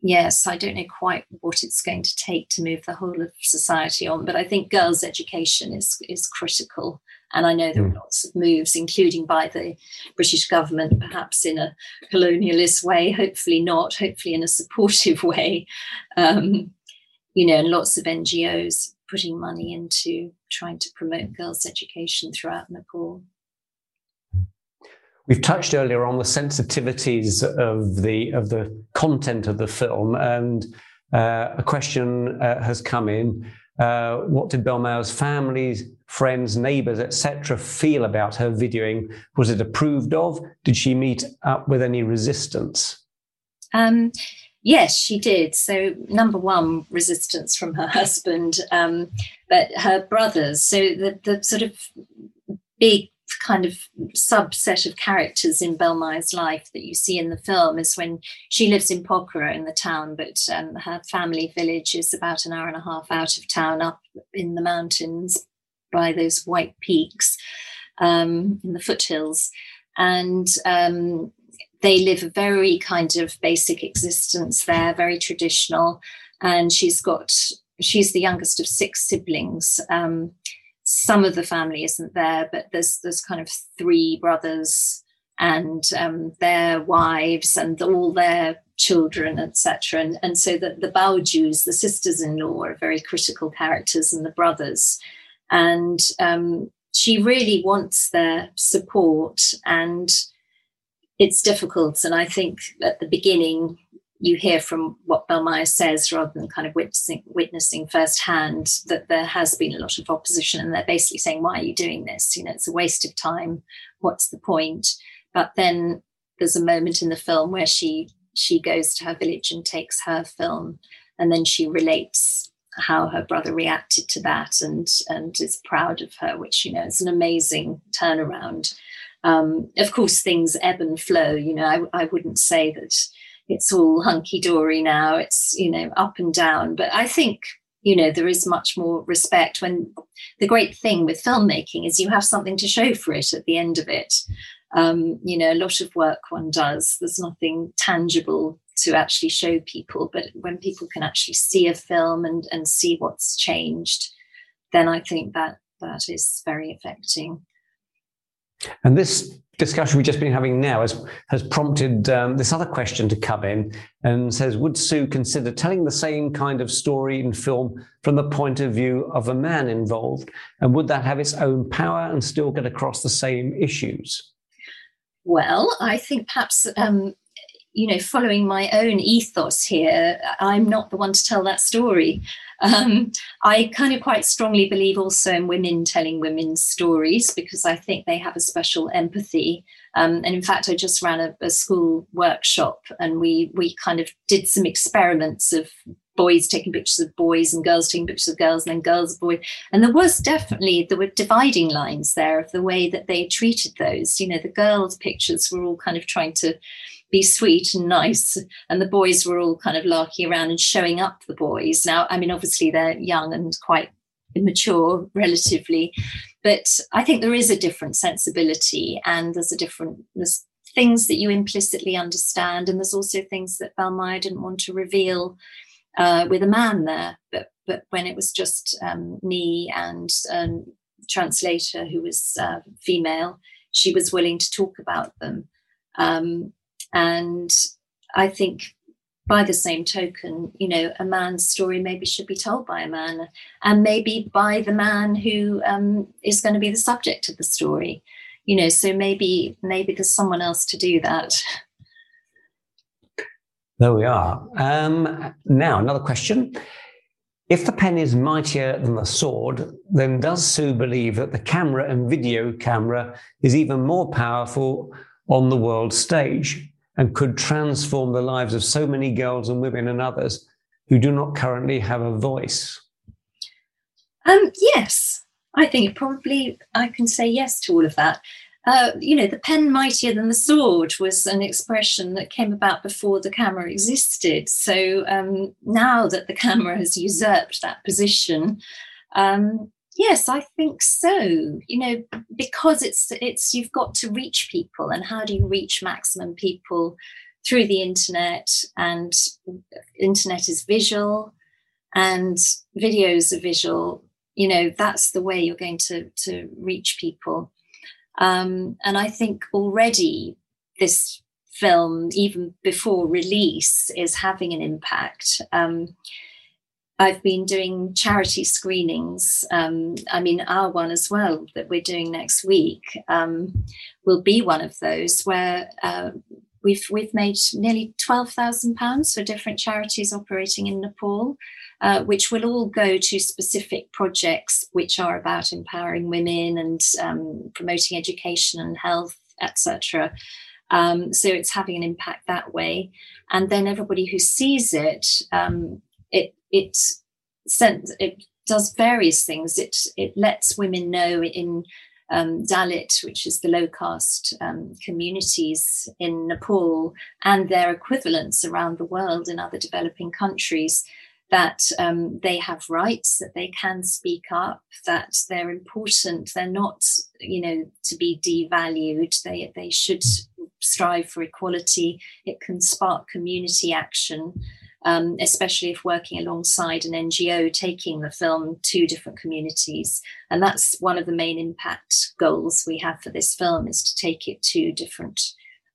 yes i don't know quite what it's going to take to move the whole of society on but i think girls education is is critical and I know there are hmm. lots of moves, including by the British government, perhaps in a colonialist way, hopefully not, hopefully in a supportive [LAUGHS] way. Um, you know, and lots of NGOs putting money into trying to promote girls' education throughout Nepal. We've touched earlier on the sensitivities of the of the content of the film, and uh, a question uh, has come in uh, what did Belmaya's family, friends, neighbors, etc., feel about her videoing? Was it approved of? Did she meet up with any resistance? Um, yes, she did. So, number one, resistance from her [LAUGHS] husband, um, but her brothers. So, the, the sort of big kind of subset of characters in Belmaya's life that you see in the film is when she lives in Pokhara in the town, but um, her family village is about an hour and a half out of town, up in the mountains by those white peaks um, in the foothills. And um, they live a very kind of basic existence there, very traditional. And she's got, she's the youngest of six siblings. Um, some of the family isn't there, but there's there's kind of three brothers and um, their wives and all their children, etc. And, and so the, the Baujus, the sisters-in-law, are very critical characters, and the brothers. And um, she really wants their support, and it's difficult. And I think at the beginning, you hear from what Belmaya says rather than kind of witnessing, witnessing firsthand that there has been a lot of opposition and they're basically saying, why are you doing this? You know, it's a waste of time. What's the point? But then there's a moment in the film where she she goes to her village and takes her film and then she relates how her brother reacted to that and and is proud of her, which you know is an amazing turnaround. Um, of course, things ebb and flow. You know, I, I wouldn't say that it's all hunky dory now. It's, you know, up and down. But I think, you know, there is much more respect when the great thing with filmmaking is you have something to show for it at the end of it. Um, you know, a lot of work one does, there's nothing tangible to actually show people. But when people can actually see a film and, and see what's changed, then I think that that is very affecting. And this discussion we've just been having now has, has prompted um, this other question to come in and says Would Sue consider telling the same kind of story in film from the point of view of a man involved? And would that have its own power and still get across the same issues? Well, I think perhaps um, you know, following my own ethos here, I'm not the one to tell that story. Um, I kind of quite strongly believe also in women telling women's stories because I think they have a special empathy. Um, and in fact, I just ran a, a school workshop and we we kind of did some experiments of boys taking pictures of boys and girls taking pictures of girls and then girls of boys. And there was definitely, there were dividing lines there of the way that they treated those. You know, the girls' pictures were all kind of trying to be sweet and nice. And the boys were all kind of larking around and showing up the boys. Now, I mean, obviously they're young and quite immature relatively, but I think there is a different sensibility and there's a different, there's things that you implicitly understand. And there's also things that Belmaya didn't want to reveal uh, with a man there. But, but when it was just um, me and um, translator who was uh, female, she was willing to talk about them. Um, and I think by the same token, you know, a man's story maybe should be told by a man and maybe by the man who um, is going to be the subject of the story. You know, so maybe maybe there's someone else to do that. There we are. Um, now, another question. If the pen is mightier than the sword, then does Sue believe that the camera and video camera is even more powerful on the world stage and could transform the lives of so many girls and women and others who do not currently have a voice? Um, yes, I think probably I can say yes to all of that. Uh, you know, the pen mightier than the sword was an expression that came about before the camera existed. So um, now that the camera has usurped that position, um, yes, I think so. You know, because it's it's you've got to reach people, and how do you reach maximum people through the internet? And internet is visual, and videos are visual. You know, that's the way you're going to to reach people. Um, and I think already this film, even before release, is having an impact. Um, I've been doing charity screenings. Um, I mean, our one as well that we're doing next week um, will be one of those where uh, we've we've made nearly twelve thousand pounds for different charities operating in Nepal. Uh, which will all go to specific projects which are about empowering women and um, promoting education and health, etc. Um, so it's having an impact that way, and then everybody who sees it, um, it it sent it does various things. It it lets women know in um, Dalit, which is the low caste um, communities in Nepal, and their equivalents around the world in other developing countries, that um, they have rights, that they can speak up, that they're important. They're not, you know, to be devalued. They they should strive for equality. It can spark community action. Um, especially if working alongside an NGO taking the film to different communities. And that's one of the main impact goals we have for this film is to take it to different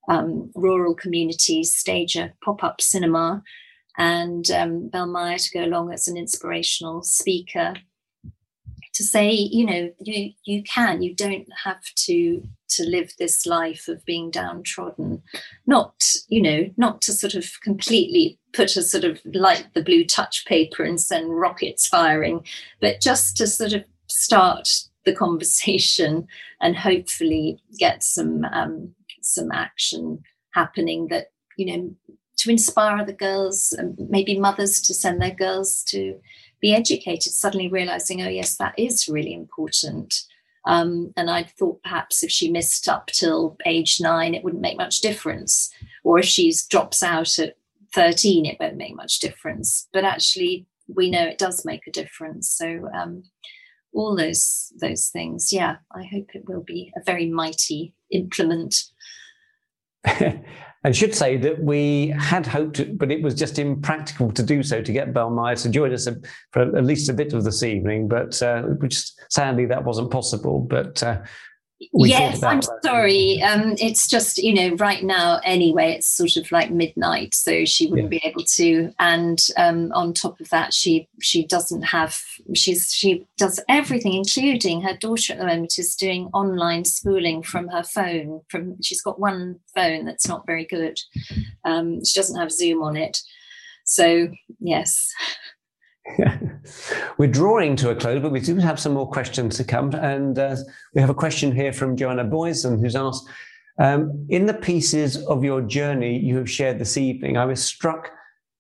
um, rural communities, stage a pop-up cinema and um, Belmaya to go along as an inspirational speaker to say, you know, you you can, you don't have to to live this life of being downtrodden, not, you know, not to sort of completely put a sort of light the blue touch paper and send rockets firing, but just to sort of start the [LAUGHS] conversation and hopefully get some um, some action happening that you know to inspire other girls, and maybe mothers to send their girls to be educated, suddenly realizing, oh, yes, that is really important. Um, and I thought perhaps if she missed up till age nine, it wouldn't make much difference. Or if she drops out at 13, it won't make much difference. But actually, we know it does make a difference. So, um, all those those things, yeah, I hope it will be a very mighty implement. [LAUGHS] and should say that we had hoped, but it was just impractical to do so to get Belmaya to join us for at least a bit of this evening. But uh, which sadly that wasn't possible. But uh, yes, I'm sorry. Um, it's just you know right now anyway. It's sort of like midnight, so she wouldn't yeah. be able to. And um, on top of that, she she doesn't have. She's she does everything, including her daughter at the moment is doing online schooling from her phone. From she's got one phone that's not very good. Um, she doesn't have Zoom on it. So yes. [LAUGHS] [LAUGHS] We're drawing to a close, but we do have some more questions to come. And uh, we have a question here from Joanna Boyson, who's asked um, In the pieces of your journey you have shared this evening, I was struck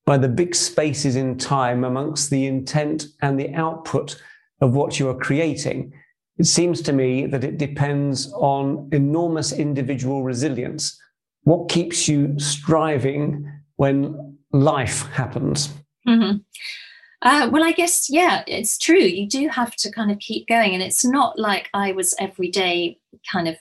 by the big spaces in time amongst the intent and the output of what you are creating. It seems to me that it depends on enormous individual resilience. What keeps you striving when life happens? Mm-hmm. Uh, well, I guess, yeah, it's true. You do have to kind of keep going. And it's not like I was every day kind of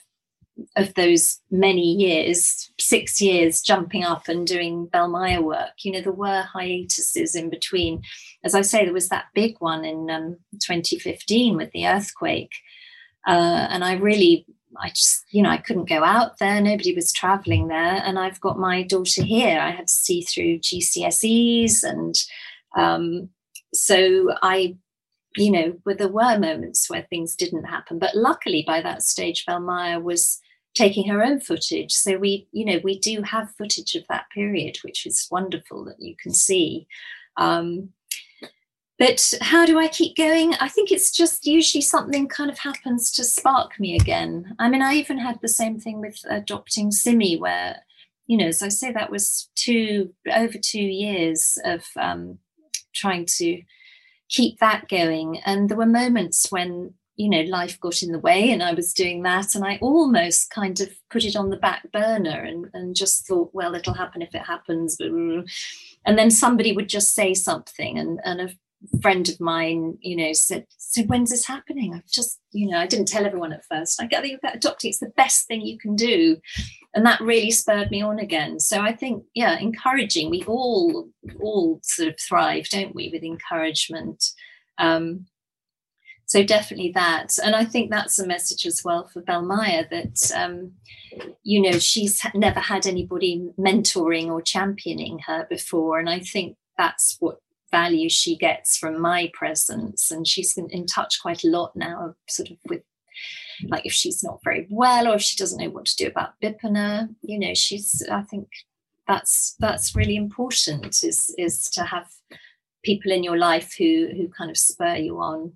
of those many years, six years, jumping up and doing Belmaya work. You know, there were hiatuses in between. As I say, there was that big one in um, 2015 with the earthquake. Uh, and I really I just, you know, I couldn't go out there. Nobody was traveling there. And I've got my daughter here. I had to see through GCSEs. And um, so I, you know, where there were moments where things didn't happen. But luckily by that stage, Belmaya was taking her own footage. So we, you know, we do have footage of that period, which is wonderful that you can see. Um, but how do I keep going? I think it's just usually something kind of happens to spark me again. I mean, I even had the same thing with adopting Simi, where, you know, as I say, that was two over two years of um, trying to keep that going. And there were moments when, you know, life got in the way and I was doing that. And I almost kind of put it on the back burner and, and just thought, well, it'll happen if it happens. And then somebody would just say something and, and friend of mine, you know, said, "So when's this happening?" I've just, you know, I didn't tell everyone at first. I get that adopted. it's the best thing you can do, and that really spurred me on again. So I think, yeah, encouraging. We all all sort of thrive, don't we, with encouragement. Um, so definitely that, and I think that's a message as well for Belmaya that um, you know she's never had anybody mentoring or championing her before, and I think that's what value she gets from my presence. And she's in touch quite a lot now, sort of with like if she's not very well or if she doesn't know what to do about Bipana, you know, she's I think that's that's really important is is to have people in your life who who kind of spur you on.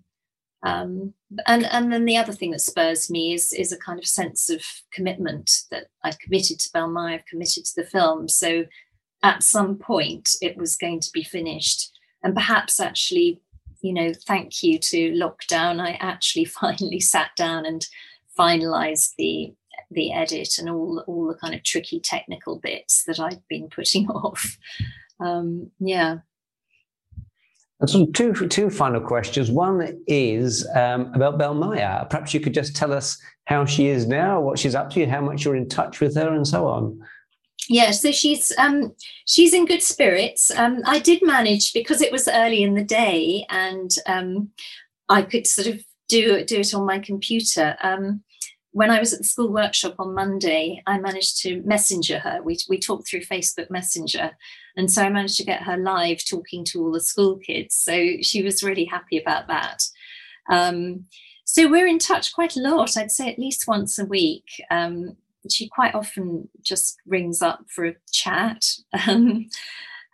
Um, and and then the other thing that spurs me is is a kind of sense of commitment that I've committed to Belmaya, I've committed to the film. So at some point it was going to be finished and perhaps actually you know thank you to lockdown i actually [LAUGHS] finally sat down and finalized the the edit and all all the kind of tricky technical bits that i'd been [LAUGHS] putting off um yeah so two two final questions. One is um, about Belmaya. Perhaps you could just tell us how she is now, what she's up to, how much you're in touch with her, and so on yeah so she's um she's in good spirits. Um i did manage because it was early in the day and um i could sort of do do it on my computer um when i was at the school workshop on monday i managed to messenger her. We, we talked through facebook messenger and so i managed to get her live talking to all the school kids. So she was really happy about that. Um so we're in touch quite a lot i'd say at least once a week. Um she quite often just rings up for a chat. [LAUGHS] Um,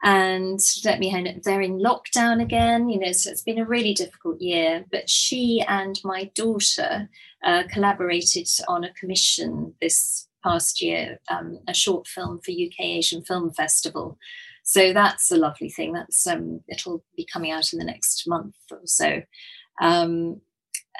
and let me know they're in lockdown again you know so it's been a really difficult year. But she and my daughter uh, collaborated on a commission this past year um, a short film for uk asian film festival. So that's a lovely thing. That's um, it'll be coming out in the next month or so. Um,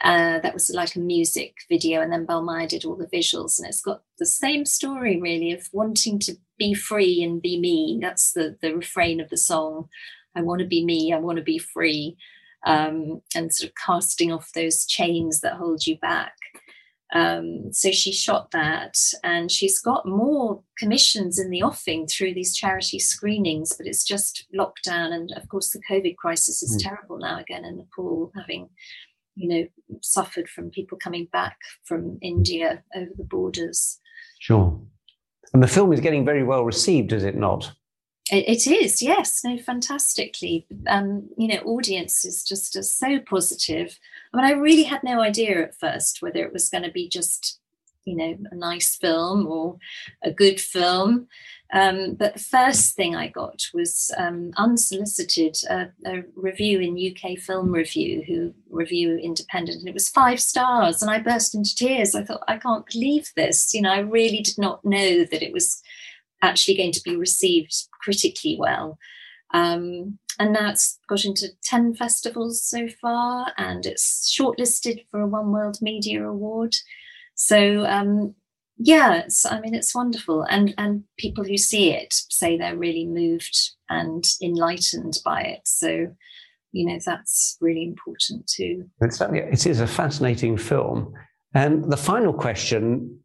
uh, that was like a music video, and then Belmaya did all the visuals, and it's got the same story really of wanting to be free and be me. That's the the refrain of the song. I want to be me. I want to be free, um, and sort of casting off those chains that hold you back. Um, so she shot that, and she's got more commissions in the offing through these charity screenings. But it's just lockdown, and of course the COVID crisis is mm. terrible now again in Nepal, having you know, suffered from people coming back from India over the borders. Sure. And the film is getting very well received, is it not? it, it is, yes, no, fantastically. Um, you know, audience is just so positive. I mean, I really had no idea at first whether it was going to be just, you know, a nice film or a good film. Um, but the first thing I got was um, unsolicited uh, a review in UK Film Review, who review independent, and it was five stars. And I burst into tears. I thought, I can't believe this. You know, I really did not know that it was actually going to be received critically well. Um, and now it's got into 10 festivals so far, and it's shortlisted for a One World Media Award. So um, yeah i mean it's wonderful. And and people who see it say they're really moved and enlightened by it. So you know that's really important too. It's, it is a fascinating film. And the final question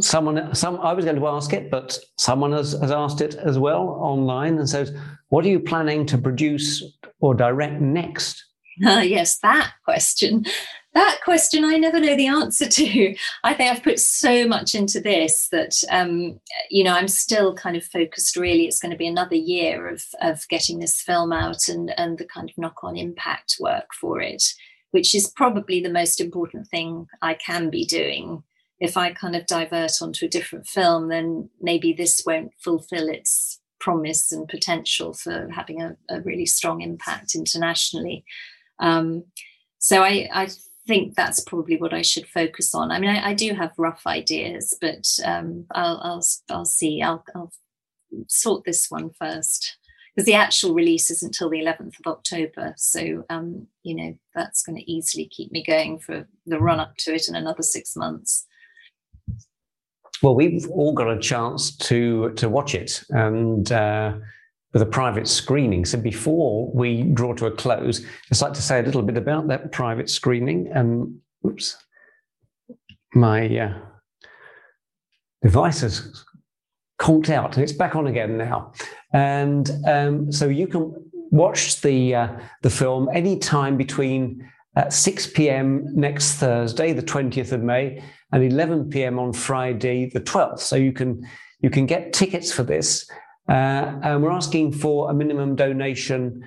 someone some i was going to ask it but someone has, has asked it as well online and says what are you planning to produce or direct next [LAUGHS] yes that question that question I never know the answer to. [LAUGHS] I think I've put so much into this that um, you know I'm still kind of focused. Really, it's going to be another year of of getting this film out and and the kind of knock on impact work for it, which is probably the most important thing I can be doing. If I kind of divert onto a different film, then maybe this won't fulfill its promise and potential for having a, a really strong impact internationally. Um, so I, I think that's probably what I should focus on. I mean, I, I do have rough ideas, but um, I'll, I'll, I'll see. I'll, I'll sort this one first because the actual release isn't until the 11th of October. So, um, you know, that's going to easily keep me going for the run up to it in another six months. Well, we've all got a chance to to watch it, and uh, with a private screening. So before we draw to a close, I'd like to say a little bit about that private screening. And oops, my uh, device has conked out and it's back on again now. And um, so you can watch the uh, the film anytime between uh, 6 p.m. next Thursday, the 20th of May, and 11 p.m. on Friday, the 12th. So you can you can get tickets for this and we're asking for a minimum donation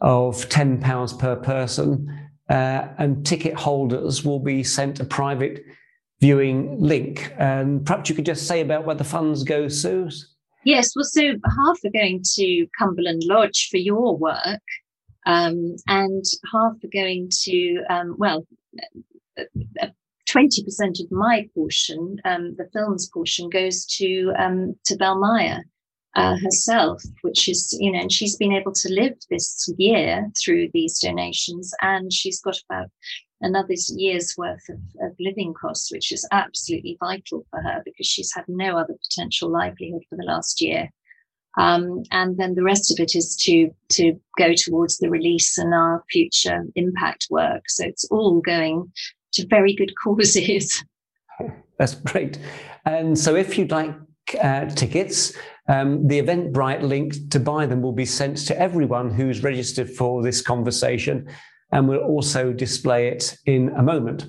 of £10 per person. Uh, and ticket holders will be sent a private viewing link. And perhaps you could just say about where the funds go, Sue? Yes, well, so half are going to Cumberland Lodge for your work, um, and half are going to, um, well, 20% of my portion, um, the film's portion, goes to um, to Belmaya uh, herself, which is, you know, and she's been able to live this year through these donations, and she's got about another year's worth of, of living costs, which is absolutely vital for her because she's had no other potential livelihood for the last year. Um, and then the rest of it is to to go towards the release and our future impact work. So it's all going to very good [LAUGHS] causes. That's great. And so, if you'd like uh, tickets, um, the Eventbrite link to buy them will be sent to everyone who's registered for this conversation, and we'll also display it in a moment.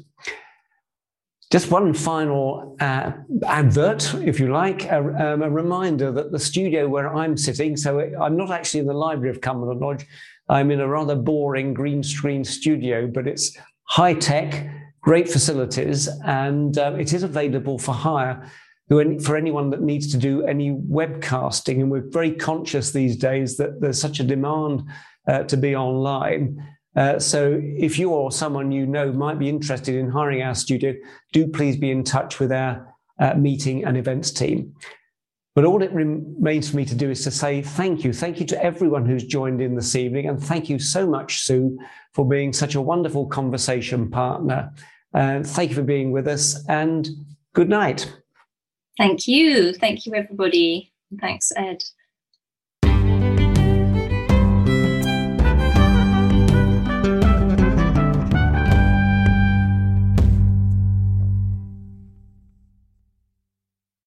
Just one final uh, advert, if you like, a, um, a, reminder that the studio where I'm sitting, so I'm not actually in the library of Cumberland Lodge, I'm in a rather boring green screen studio, but it's high tech, great facilities, and uh, it is available for hire for anyone that needs to do any webcasting. And we're very conscious these days that there's such a demand uh, to be online. Uh, so if you or someone you know might be interested in hiring our studio, do please be in touch with our uh, meeting and events team. But all it remains for me to do is to say thank you. Thank you to everyone who's joined in this evening. And thank you so much, Sue, for being such a wonderful conversation partner. Uh, thank you for being with us and good night. Thank you. Thank you, everybody. Thanks, Ed.